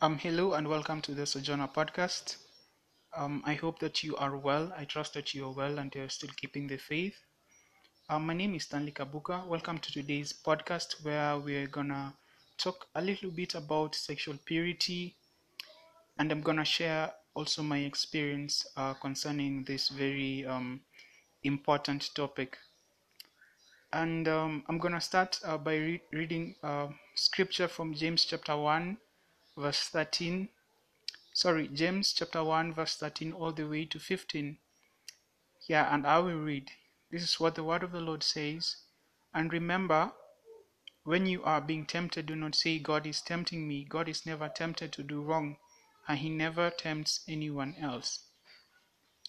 Um, hello and welcome to the Sojourner podcast. Um, I hope that you are well. I trust that you are well and you're still keeping the faith. Um, my name is Stanley Kabuka. Welcome to today's podcast where we're gonna talk a little bit about sexual purity and I'm gonna share also my experience uh, concerning this very um, important topic. And um, I'm gonna start uh, by re- reading uh, scripture from James chapter 1 verse 13 sorry james chapter 1 verse 13 all the way to 15 yeah and i will read. This is what the word of the lord says. And remember when you are being tempted do not say god is tempting me. God is never tempted to do wrong and he never tempts anyone else.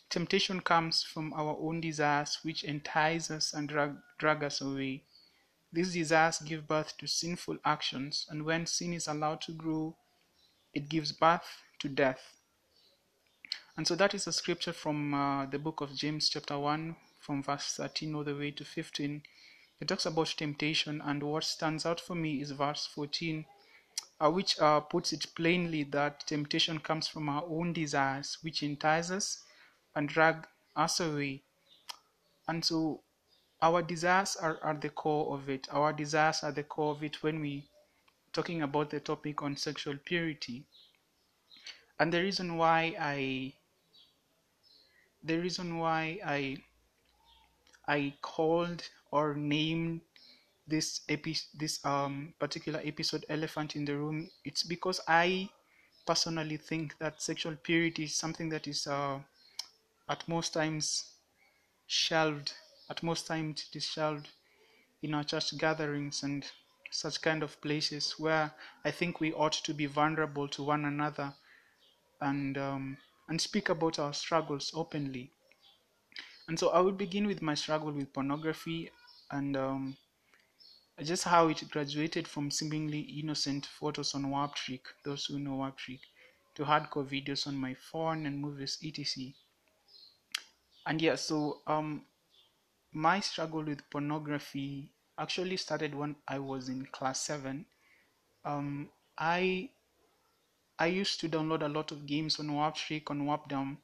Temptation comes from our own desires which entice us and drag, drag us away. These desires give birth to sinful actions and when sin is allowed to grow it gives birth to death. And so that is a scripture from uh, the book of James, chapter 1, from verse 13 all the way to 15. It talks about temptation, and what stands out for me is verse 14, uh, which uh, puts it plainly that temptation comes from our own desires, which entice us and drag us away. And so our desires are at the core of it. Our desires are the core of it when we talking about the topic on sexual purity. And the reason why I the reason why I I called or named this epi- this um particular episode elephant in the room it's because I personally think that sexual purity is something that is uh, at most times shelved at most times it is shelved in our church gatherings and such kind of places where I think we ought to be vulnerable to one another and um, and speak about our struggles openly. And so I will begin with my struggle with pornography and um, just how it graduated from seemingly innocent photos on Waptrick, those who know Waptrick, to hardcore videos on my phone and movies, etc. And yeah, so um, my struggle with pornography actually started when I was in class seven. Um, I I used to download a lot of games on Waptrick on Wapdom,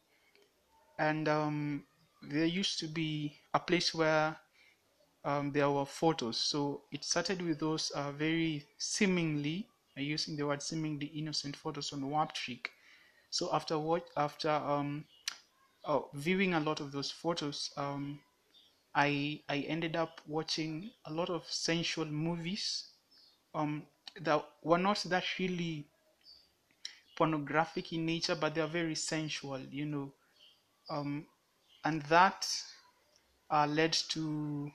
and um, there used to be a place where um, there were photos. So it started with those uh, very seemingly, uh, using the word seemingly innocent photos on Waptrick. So after what after um, oh, viewing a lot of those photos, um, I I ended up watching a lot of sensual movies um, that were not that really pornographic in nature, but they are very sensual, you know. Um, and that uh, led to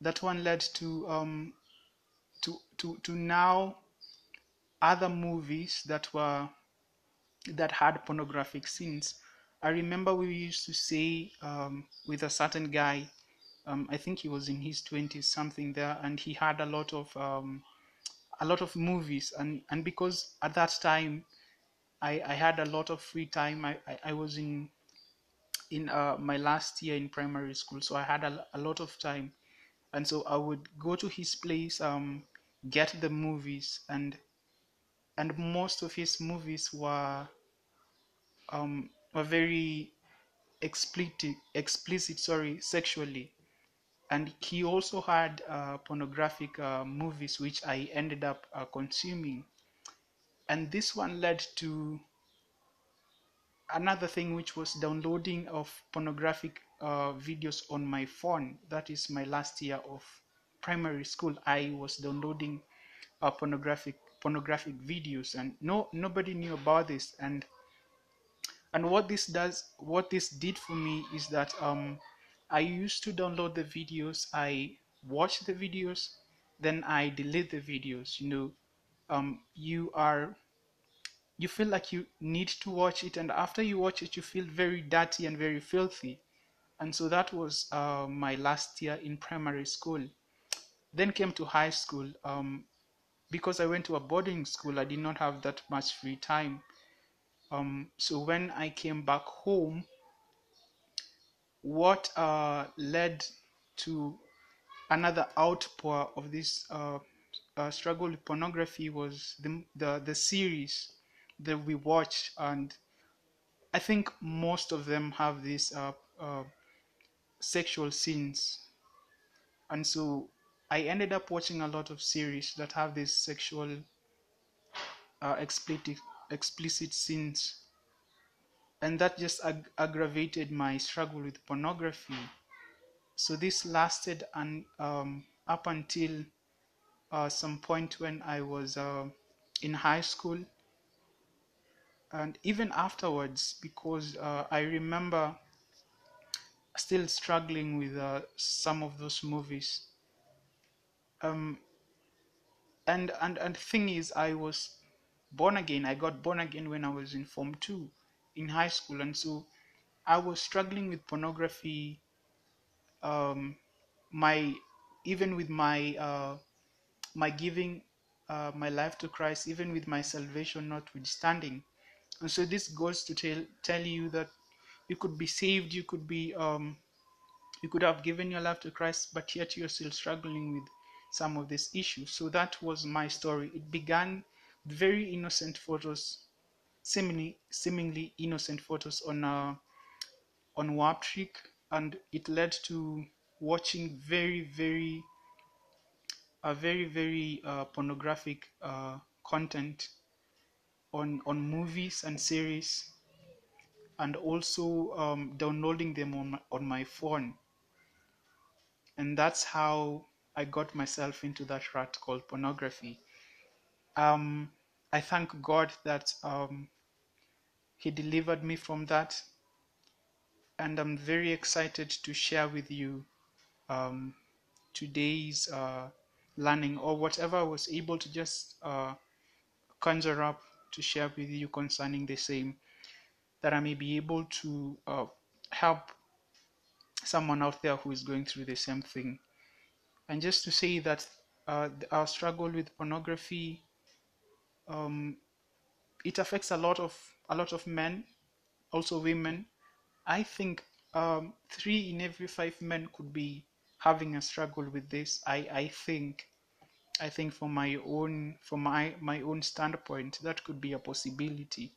that one led to um, to to to now other movies that were that had pornographic scenes. I remember we used to say um, with a certain guy, um, I think he was in his twenties something there, and he had a lot of um, a lot of movies. And and because at that time I, I had a lot of free time I, I, I was in in uh, my last year in primary school so I had a, a lot of time. And so I would go to his place um get the movies and and most of his movies were um were very explicit explicit sorry sexually and he also had uh, pornographic uh, movies which I ended up uh, consuming. And this one led to another thing, which was downloading of pornographic uh, videos on my phone. That is my last year of primary school. I was downloading uh, pornographic pornographic videos, and no nobody knew about this. And and what this does, what this did for me is that um, I used to download the videos, I watch the videos, then I delete the videos. You know, um, you are you feel like you need to watch it, and after you watch it, you feel very dirty and very filthy. And so that was uh, my last year in primary school. Then came to high school. Um, because I went to a boarding school, I did not have that much free time. Um, so when I came back home, what uh, led to another outpour of this uh, uh, struggled with pornography was the, the the series that we watched, and I think most of them have these uh, uh, sexual scenes, and so I ended up watching a lot of series that have these sexual uh, explicit explicit scenes, and that just ag- aggravated my struggle with pornography. So this lasted and um, up until uh, some point when I was uh, in high school, and even afterwards, because uh, I remember still struggling with uh, some of those movies. Um, and and and thing is, I was born again. I got born again when I was in Form Two, in high school, and so I was struggling with pornography. Um, my even with my uh, my giving uh, my life to Christ, even with my salvation notwithstanding. And so this goes to tell tell you that you could be saved, you could be um, you could have given your life to Christ, but yet you're still struggling with some of these issues. So that was my story. It began very innocent photos, seemingly seemingly innocent photos on uh, on Waptrick, and it led to watching very very a very very uh, pornographic uh, content on on movies and series. And also um, downloading them on my, on my phone. And that's how I got myself into that rut called pornography. Um, I thank God that um, He delivered me from that, and I'm very excited to share with you um, today's uh, learning or whatever I was able to just uh, conjure up to share with you concerning the same, that I may be able to uh, help someone out there who is going through the same thing. And just to say that uh, our struggle with pornography, um, it affects a lot of a lot of men, also women. I think um, three in every five men could be having a struggle with this. I, I think I think from my own from my, my own standpoint that could be a possibility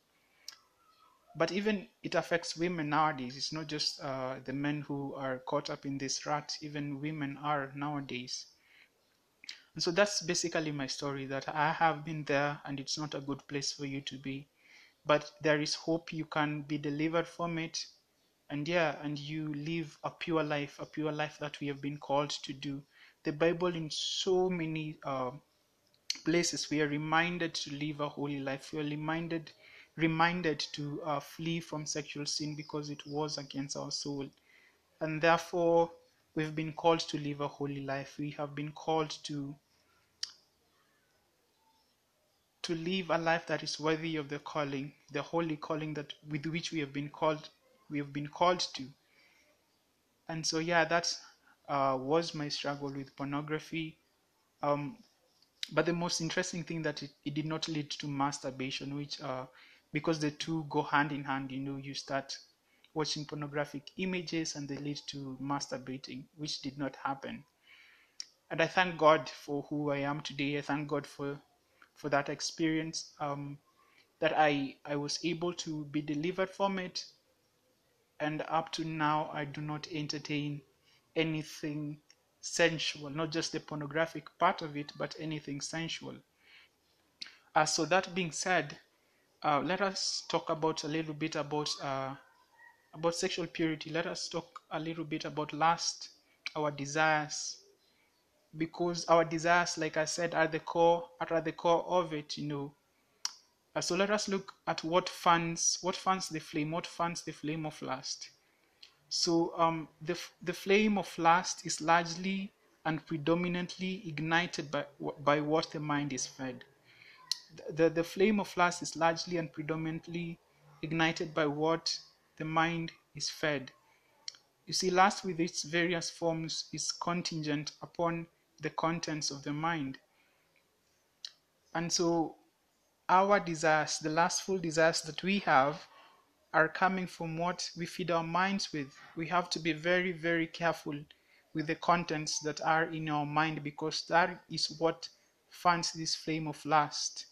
but even it affects women nowadays it's not just uh, the men who are caught up in this rut even women are nowadays and so that's basically my story that i have been there and it's not a good place for you to be but there is hope you can be delivered from it and yeah and you live a pure life a pure life that we have been called to do the bible in so many uh, places we are reminded to live a holy life we are reminded reminded to uh, flee from sexual sin because it was against our soul. And therefore, we've been called to live a holy life. We have been called to to live a life that is worthy of the calling, the holy calling that with which we have been called we have been called to. And so yeah, that uh, was my struggle with pornography. Um, but the most interesting thing that it, it did not lead to masturbation, which uh, because the two go hand in hand you know you start watching pornographic images and they lead to masturbating which did not happen and i thank god for who i am today i thank god for for that experience um, that i i was able to be delivered from it and up to now i do not entertain anything sensual not just the pornographic part of it but anything sensual uh, so that being said uh, let us talk about a little bit about uh, about sexual purity. Let us talk a little bit about lust, our desires, because our desires, like I said, are the core are at the core of it. You know. Uh, so let us look at what fans what fans the flame, what fans the flame of lust. So um, the the flame of lust is largely and predominantly ignited by by what the mind is fed the, the flame of lust is largely and predominantly ignited by what the mind is fed. You see, lust with its various forms is contingent upon the contents of the mind. And so our desires, the lustful desires that we have, are coming from what we feed our minds with. We have to be very, very careful with the contents that are in our mind because that is what fans this flame of lust.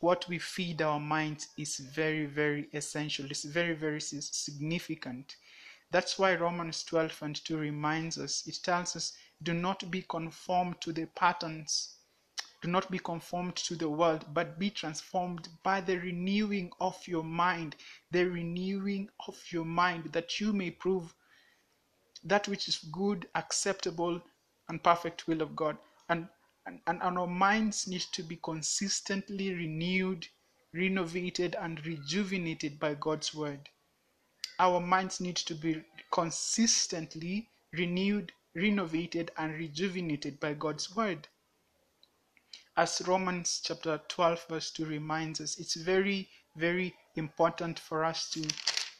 What we feed our minds is very, very essential. It's very, very significant. That's why Romans 12 and 2 reminds us, it tells us, do not be conformed to the patterns, do not be conformed to the world, but be transformed by the renewing of your mind, the renewing of your mind, that you may prove that which is good, acceptable, and perfect will of God. And, and, and our minds need to be consistently renewed, renovated, and rejuvenated by God's word our minds need to be consistently renewed, renovated, and rejuvenated by God's word. As Romans chapter 12, verse 2 reminds us, it's very, very important for us to,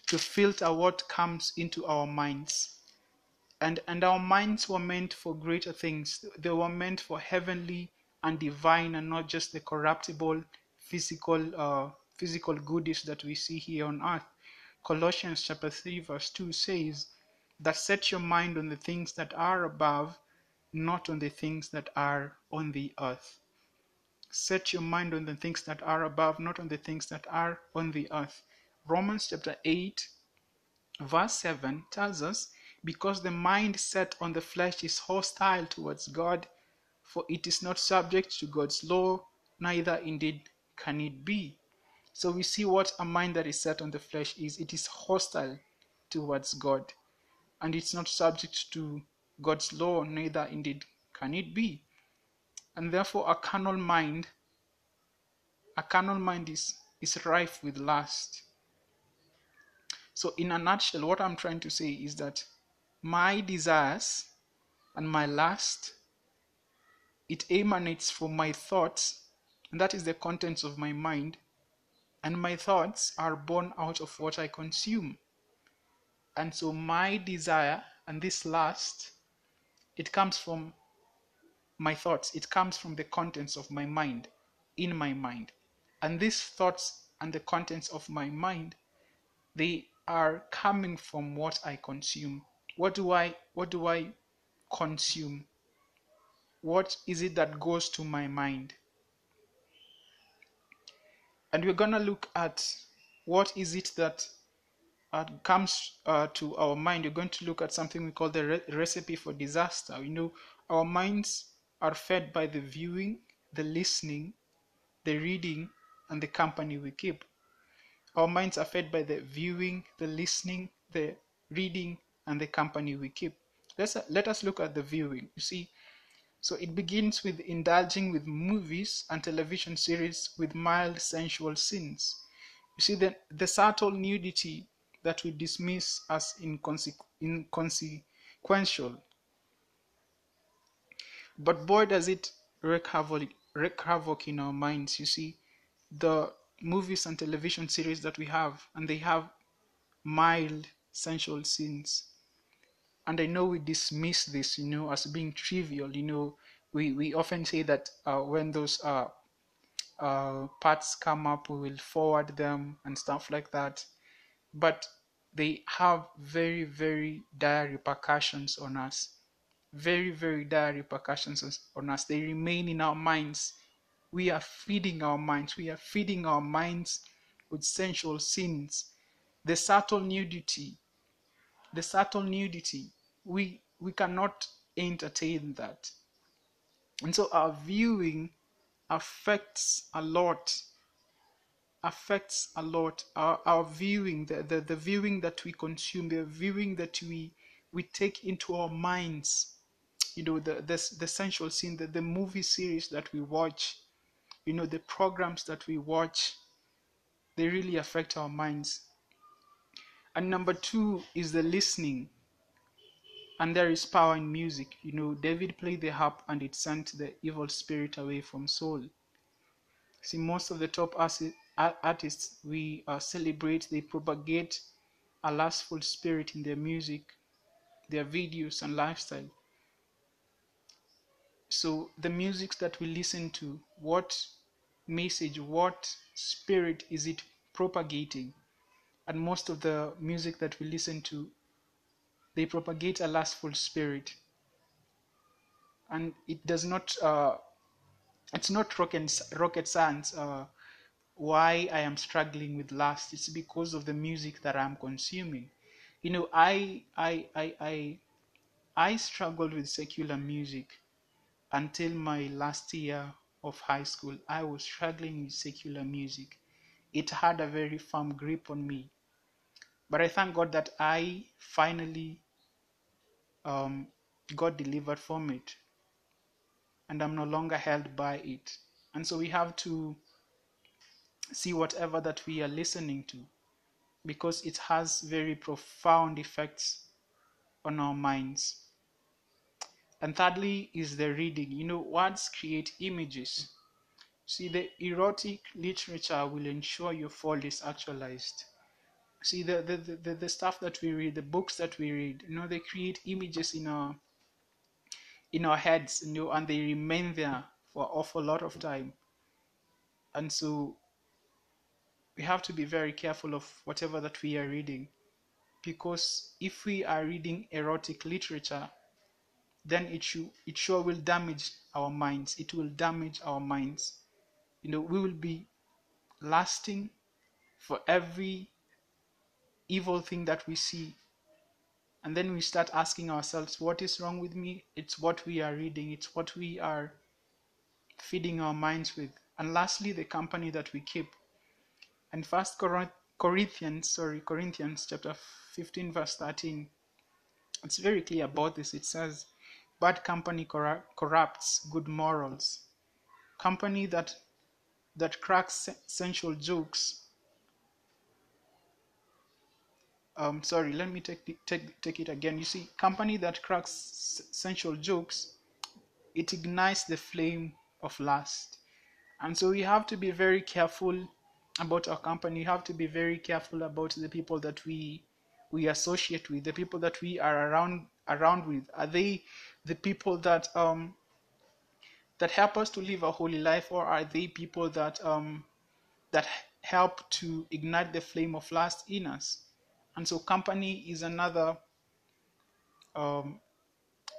to filter what comes into our minds. And, and our minds were meant for greater things. They were meant for heavenly and divine and not just the corruptible physical uh, physical goodies that we see here on earth. Colossians chapter 3 verse 2 says that set your mind on the things that are above, not on the things that are on the earth. Set your mind on the things that are above, not on the things that are on the earth. Romans chapter 8 verse 7 tells us because the mind set on the flesh is hostile towards God, for it is not subject to God's law, neither indeed can it be. So we see what a mind that is set on the flesh is it is hostile towards God, and it's not subject to God's law, neither indeed can it be. And therefore, a carnal mind, a carnal mind is, is rife with lust. So, in a nutshell, what I'm trying to say is that my desires and my lust it emanates from my thoughts, and that is the contents of my mind, and my thoughts are born out of what I consume. And so my desire and this lust, it comes from my thoughts, it comes from the contents of my mind, in my mind. And these thoughts and the contents of my mind, they are coming from what I consume. What do I what do I consume? What is it that goes to my mind? and we're going to look at what is it that uh, comes uh, to our mind. We're going to look at something we call the re- recipe for disaster. You know, our minds are fed by the viewing, the listening, the reading, and the company we keep. Our minds are fed by the viewing, the listening, the reading, and the company we keep. Let's, let us look at the viewing. You see, so it begins with indulging with movies and television series with mild sensual scenes. You see, the, the subtle nudity that we dismiss as inconsequential. But boy, does it wreak havoc, wreak havoc in our minds. You see, the movies and television series that we have, and they have mild sensual scenes and I know we dismiss this, you know, as being trivial. You know, we, we often say that uh, when those uh, uh, parts come up, we will forward them and stuff like that. But they have very, very dire repercussions on us. Very, very dire repercussions on us. They remain in our minds. We are feeding our minds. We are feeding our minds with sensual sins. The subtle nudity the subtle nudity, we we cannot entertain that. And so our viewing affects a lot affects a lot our, our viewing the, the, the viewing that we consume the viewing that we we take into our minds you know the the, the sensual scene the, the movie series that we watch you know the programs that we watch they really affect our minds and number two is the listening. And there is power in music. You know, David played the harp and it sent the evil spirit away from Saul. See, most of the top artists we uh, celebrate, they propagate a lustful spirit in their music, their videos, and lifestyle. So, the music that we listen to, what message, what spirit is it propagating? and most of the music that we listen to they propagate a lustful spirit and it does not uh, it's not rocket rocket science. Uh, why I am struggling with lust. It's because of the music that I'm consuming. You know, I I I I I struggled with secular music until my last year of high school. I was struggling with secular music. It had a very firm grip on me. But I thank God that I finally um, got delivered from it. And I'm no longer held by it. And so we have to see whatever that we are listening to because it has very profound effects on our minds. And thirdly is the reading. You know, words create images. See, the erotic literature will ensure your fall is actualized. See, the, the, the, the stuff that we read, the books that we read, you know, they create images in our in our heads, you know, and they remain there for an awful lot of time. And so we have to be very careful of whatever that we are reading. Because if we are reading erotic literature then it should it sure will damage our minds. It will damage our minds. You know we will be lasting for every evil thing that we see. And then we start asking ourselves what is wrong with me? It's what we are reading. It's what we are feeding our minds with. And lastly the company that we keep and First Corinthians, sorry, Corinthians chapter 15, verse 13, it's very clear about this. It says, "Bad company corrupts good morals. Company that that cracks sensual jokes." Um, sorry, let me take, take take it again. You see, company that cracks sensual jokes, it ignites the flame of lust, and so we have to be very careful about our company, you have to be very careful about the people that we we associate with, the people that we are around around with. Are they the people that um that help us to live a holy life, or are they people that um that help to ignite the flame of lust in us? And so, company is another um,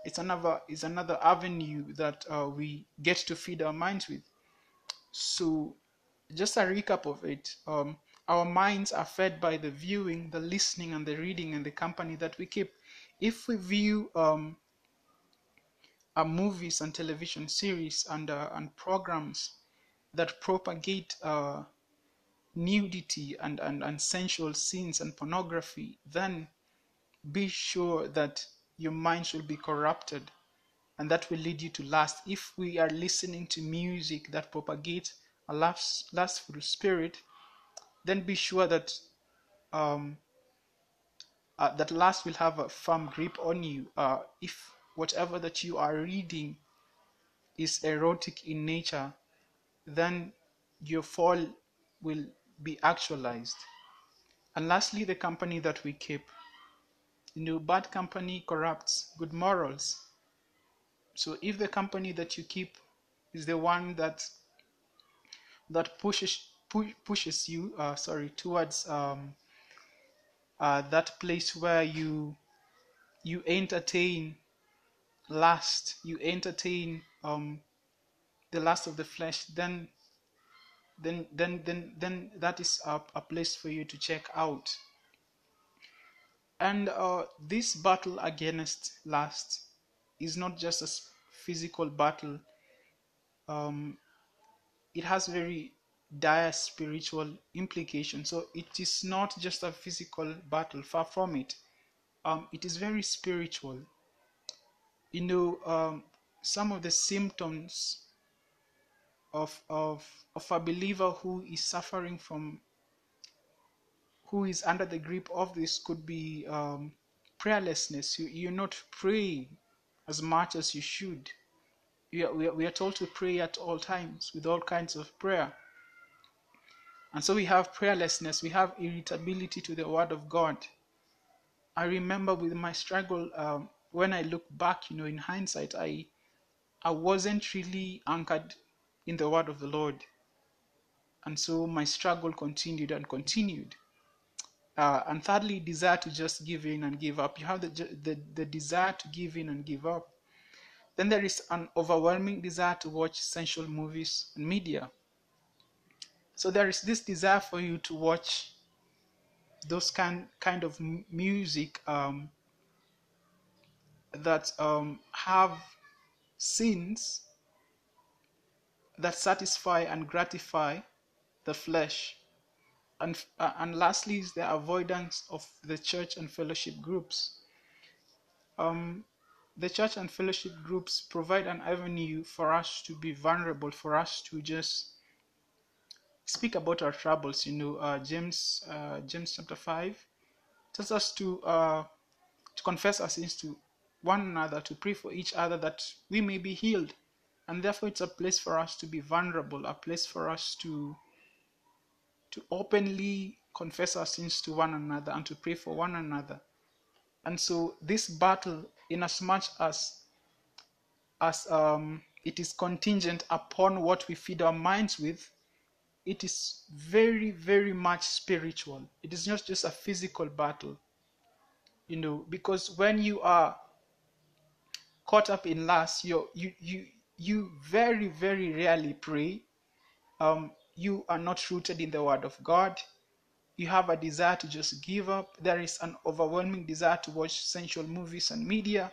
it's another is another avenue that uh, we get to feed our minds with. So just a recap of it. Um, our minds are fed by the viewing, the listening, and the reading and the company that we keep. If we view um, our movies and television series and, uh, and programs that propagate uh, nudity and, and, and sensual scenes and pornography, then be sure that your mind will be corrupted and that will lead you to lust. If we are listening to music that propagates a last, lustful spirit, then be sure that um, uh, that lust will have a firm grip on you. Uh, if whatever that you are reading is erotic in nature, then your fall will be actualized. And lastly, the company that we keep. You know, bad company corrupts good morals. So if the company that you keep is the one that that pushes pu- pushes you uh, sorry towards um, uh, that place where you you entertain lust you entertain um, the lust of the flesh then then then then then that is a, a place for you to check out. And uh, this battle against lust is not just a physical battle um, it has very dire spiritual implications. So it is not just a physical battle, far from it. Um, it is very spiritual. You know, um, some of the symptoms of, of, of a believer who is suffering from, who is under the grip of this could be um, prayerlessness. You, you're not praying as much as you should we are, we, are, we are told to pray at all times with all kinds of prayer. And so we have prayerlessness, we have irritability to the Word of God. I remember with my struggle, um, when I look back, you know, in hindsight, I, I wasn't really anchored in the Word of the Lord. And so my struggle continued and continued. Uh, and thirdly, desire to just give in and give up. You have the, the, the desire to give in and give up. Then there is an overwhelming desire to watch sensual movies and media. So there is this desire for you to watch those kind kind of music um, that um, have scenes that satisfy and gratify the flesh. And, uh, and lastly is the avoidance of the church and fellowship groups. Um, the church and fellowship groups provide an avenue for us to be vulnerable, for us to just speak about our troubles. You know, uh, James, uh, James chapter five tells us to uh, to confess our sins to one another, to pray for each other that we may be healed. And therefore, it's a place for us to be vulnerable, a place for us to to openly confess our sins to one another and to pray for one another. And so, this battle, in as much as as um, it is contingent upon what we feed our minds with, it is very, very much spiritual. It is not just a physical battle, you know, because when you are caught up in lust, you you you you very, very rarely pray. Um, you are not rooted in the Word of God. You have a desire to just give up. There is an overwhelming desire to watch sensual movies and media.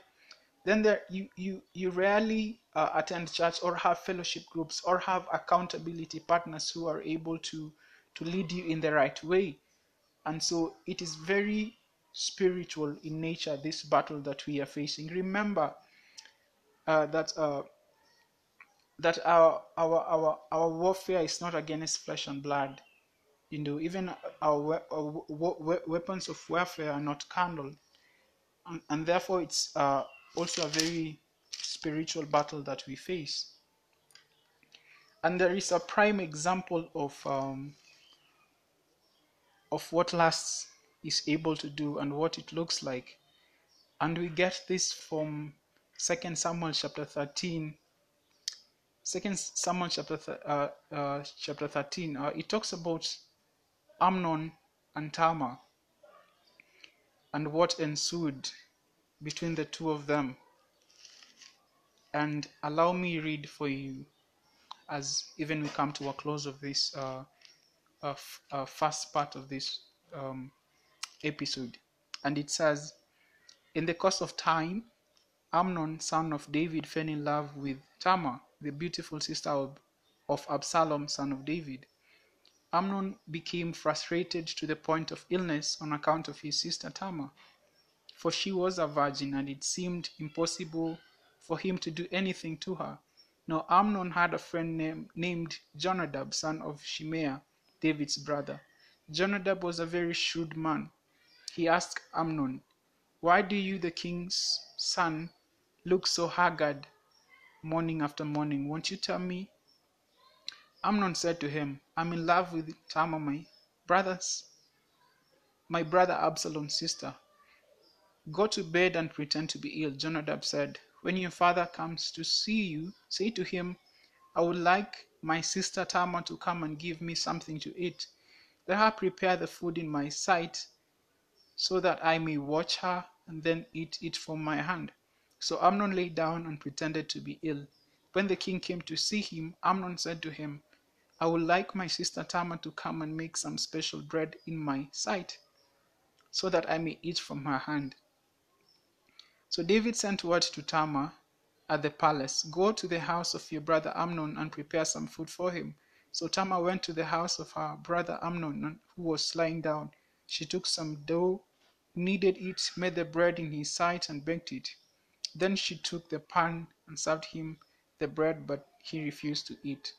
Then there you you you rarely uh, attend church or have fellowship groups or have accountability partners who are able to to lead you in the right way. And so it is very spiritual in nature this battle that we are facing. Remember uh, that uh, that our our our our warfare is not against flesh and blood. You know, even our, weapons of warfare are not carnal, and, and therefore it's uh, also a very spiritual battle that we face. And there is a prime example of um, of what lust is able to do and what it looks like, and we get this from Second Samuel chapter thirteen. Second Samuel chapter th- uh, uh, chapter 13, uh, it talks about Amnon and Tamar and what ensued between the two of them. And allow me read for you as even we come to a close of this uh, uh, first part of this um, episode. And it says, In the course of time, Amnon, son of David, fell in love with Tamar the beautiful sister of, of Absalom, son of David. Amnon became frustrated to the point of illness on account of his sister Tamar, for she was a virgin and it seemed impossible for him to do anything to her. Now Amnon had a friend name, named Jonadab, son of Shimeah, David's brother. Jonadab was a very shrewd man. He asked Amnon, Why do you, the king's son, look so haggard morning after morning. Won't you tell me? Amnon said to him, I'm in love with Tamar, my brother's, my brother Absalom's sister. Go to bed and pretend to be ill, Jonadab said. When your father comes to see you, say to him, I would like my sister Tamar to come and give me something to eat. Let her prepare the food in my sight, so that I may watch her and then eat it from my hand. So Amnon lay down and pretended to be ill. When the king came to see him, Amnon said to him, I would like my sister Tamar to come and make some special bread in my sight, so that I may eat from her hand. So David sent word to Tamar at the palace, Go to the house of your brother Amnon and prepare some food for him. So Tamar went to the house of her brother Amnon, who was lying down. She took some dough, kneaded it, made the bread in his sight, and baked it. Then she took the pan and served him the bread, but he refused to eat.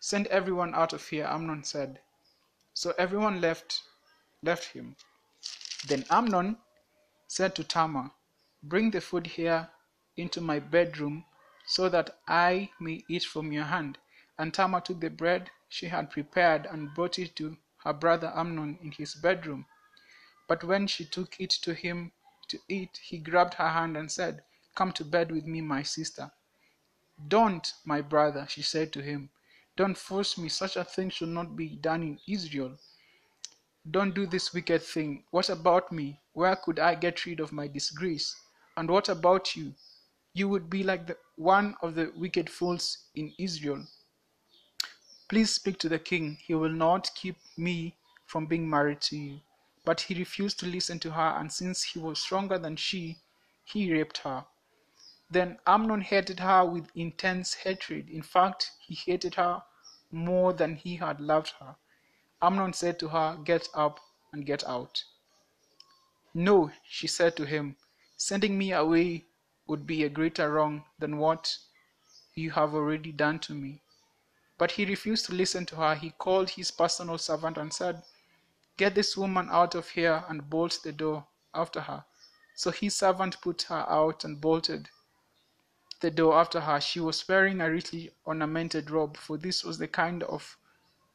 Send everyone out of here, Amnon said. So everyone left left him. Then Amnon said to Tamar, Bring the food here into my bedroom so that I may eat from your hand. And Tamar took the bread she had prepared and brought it to her brother Amnon in his bedroom. But when she took it to him to eat, he grabbed her hand and said, Come to bed with me, my sister. Don't, my brother, she said to him. Don't force me. Such a thing should not be done in Israel. Don't do this wicked thing. What about me? Where could I get rid of my disgrace? And what about you? you would be like the one of the wicked fools in Israel. Please speak to the king. He will not keep me from being married to you. But he refused to listen to her, and since he was stronger than she, he raped her. Then Amnon hated her with intense hatred. In fact, he hated her more than he had loved her. Amnon said to her, Get up and get out. No, she said to him, Sending me away would be a greater wrong than what you have already done to me. But he refused to listen to her. He called his personal servant and said, Get this woman out of here and bolt the door after her. So his servant put her out and bolted the door after her. She was wearing a richly ornamented robe, for this was the kind of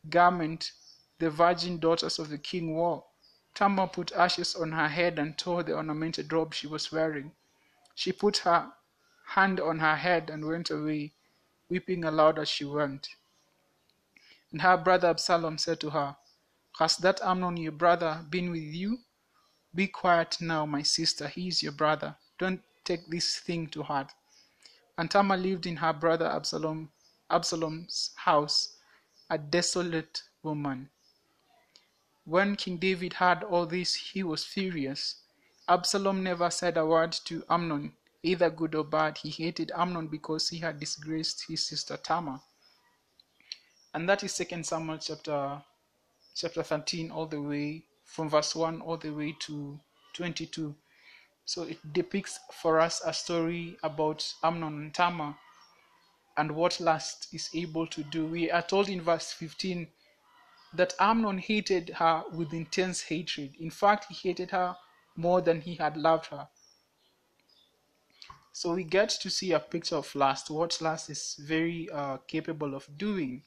garment the virgin daughters of the king wore. Tamar put ashes on her head and tore the ornamented robe she was wearing. She put her hand on her head and went away, weeping aloud as she went. And her brother Absalom said to her, Has that Amnon your brother been with you? Be quiet now, my sister, he is your brother. Don't take this thing to heart. And Tamar lived in her brother Absalom, Absalom's house, a desolate woman. When King David heard all this, he was furious. Absalom never said a word to Amnon, either good or bad. He hated Amnon because he had disgraced his sister Tamar. And that is 2 Samuel chapter chapter 13 all the way from verse 1 all the way to 22. So it depicts for us a story about Amnon and Tamar and what lust is able to do. We are told in verse 15 that Amnon hated her with intense hatred. In fact, he hated her more than he had loved her. So we get to see a picture of lust, what lust is very uh, capable of doing.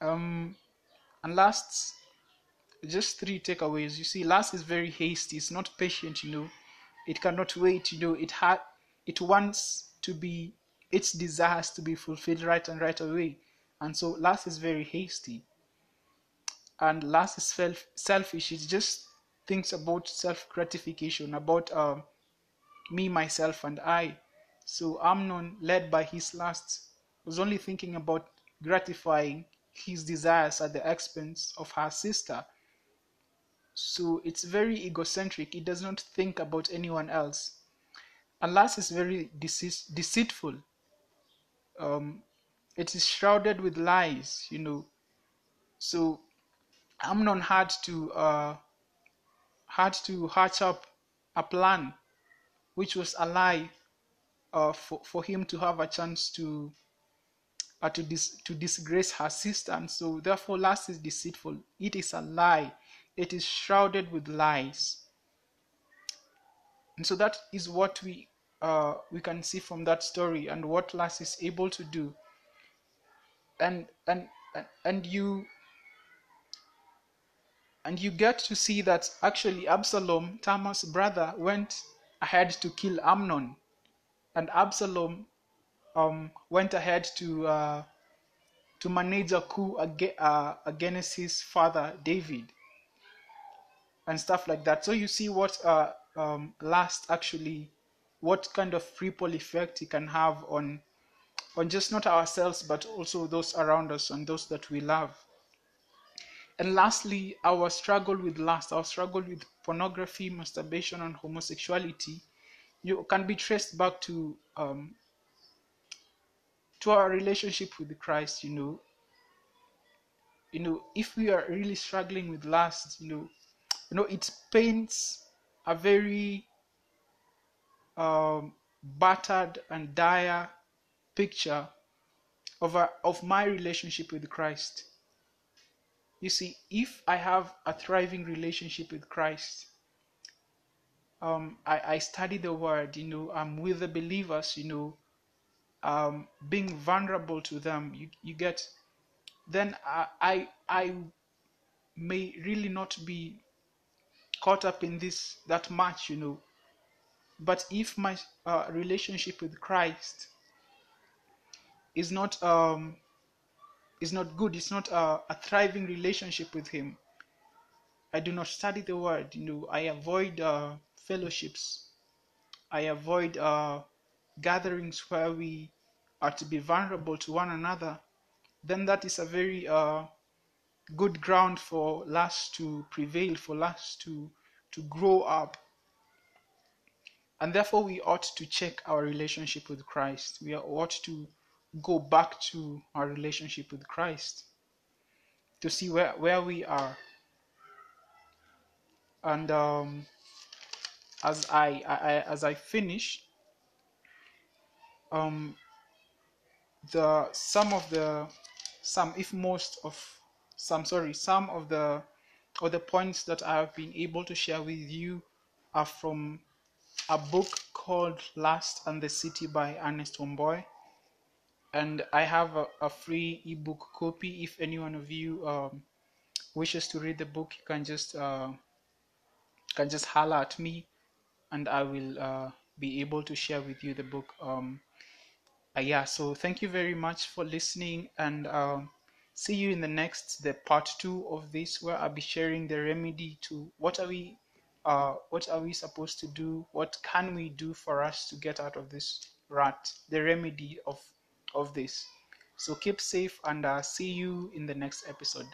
Um, and last just three takeaways. You see, lust is very hasty. It's not patient. You know, it cannot wait. You know, it had it wants to be its desires to be fulfilled right and right away. And so lust is very hasty. And lust is self selfish. It just thinks about self gratification, about uh, me, myself, and I. So Amnon, led by his lust, was only thinking about gratifying his desires at the expense of her sister. So it's very egocentric. It does not think about anyone else. Lust is very dece- deceitful. Um, it is shrouded with lies, you know. So Amnon had to uh, had to hatch up a plan, which was a lie, uh, for for him to have a chance to uh, to dis- to disgrace her sister. And so therefore, lust is deceitful. It is a lie it is shrouded with lies. And so that is what we uh, we can see from that story and what lust is able to do. And and and you and you get to see that actually Absalom, Tamar's brother, went ahead to kill Amnon, and Absalom um, went ahead to uh, to manage a coup uh, against his father David and stuff like that. So you see what uh, um, lust actually, what kind of ripple effect it can have on, on just not ourselves but also those around us and those that we love. And lastly, our struggle with lust, our struggle with pornography, masturbation, and homosexuality, you can be traced back to um, to our relationship with Christ. You know, you know, if we are really struggling with lust, you know, you know it paints a very um, battered and dire picture of, a, of my relationship with Christ. You see, if I have a thriving relationship with Christ, um, I, I study the Word, you know, I'm with the believers, you know, um, being vulnerable to them, you, you get, then I, I, I may really not be caught up in this that much, you know. But if my uh, relationship with Christ is not um, is not good, it's not a, a thriving relationship with Him. I do not study the Word, you know. I avoid uh, fellowships. I avoid uh, gatherings where we are to be vulnerable to one another, then that is a very uh, good ground for us to prevail, for us to, to grow up. And therefore, we ought to check our relationship with Christ. We ought to go back to our relationship with Christ to see where, where we are. And um, as I, I, as I finish, um, the some of the some if most of some sorry some of the or the points that I have been able to share with you are from a book called Last and the City by Ernest Homboy. And I have a, a free ebook copy. If any one of you um, wishes to read the book, you can just uh, can just holler at me, and I will uh, be able to share with you the book. Um, uh, yeah so thank you very much for listening and um, see you in the next the part two of this where i'll be sharing the remedy to what are we uh, what are we supposed to do? What can we do for us to get out of this rut? The remedy of of this. So keep safe and uh, see you in the next episode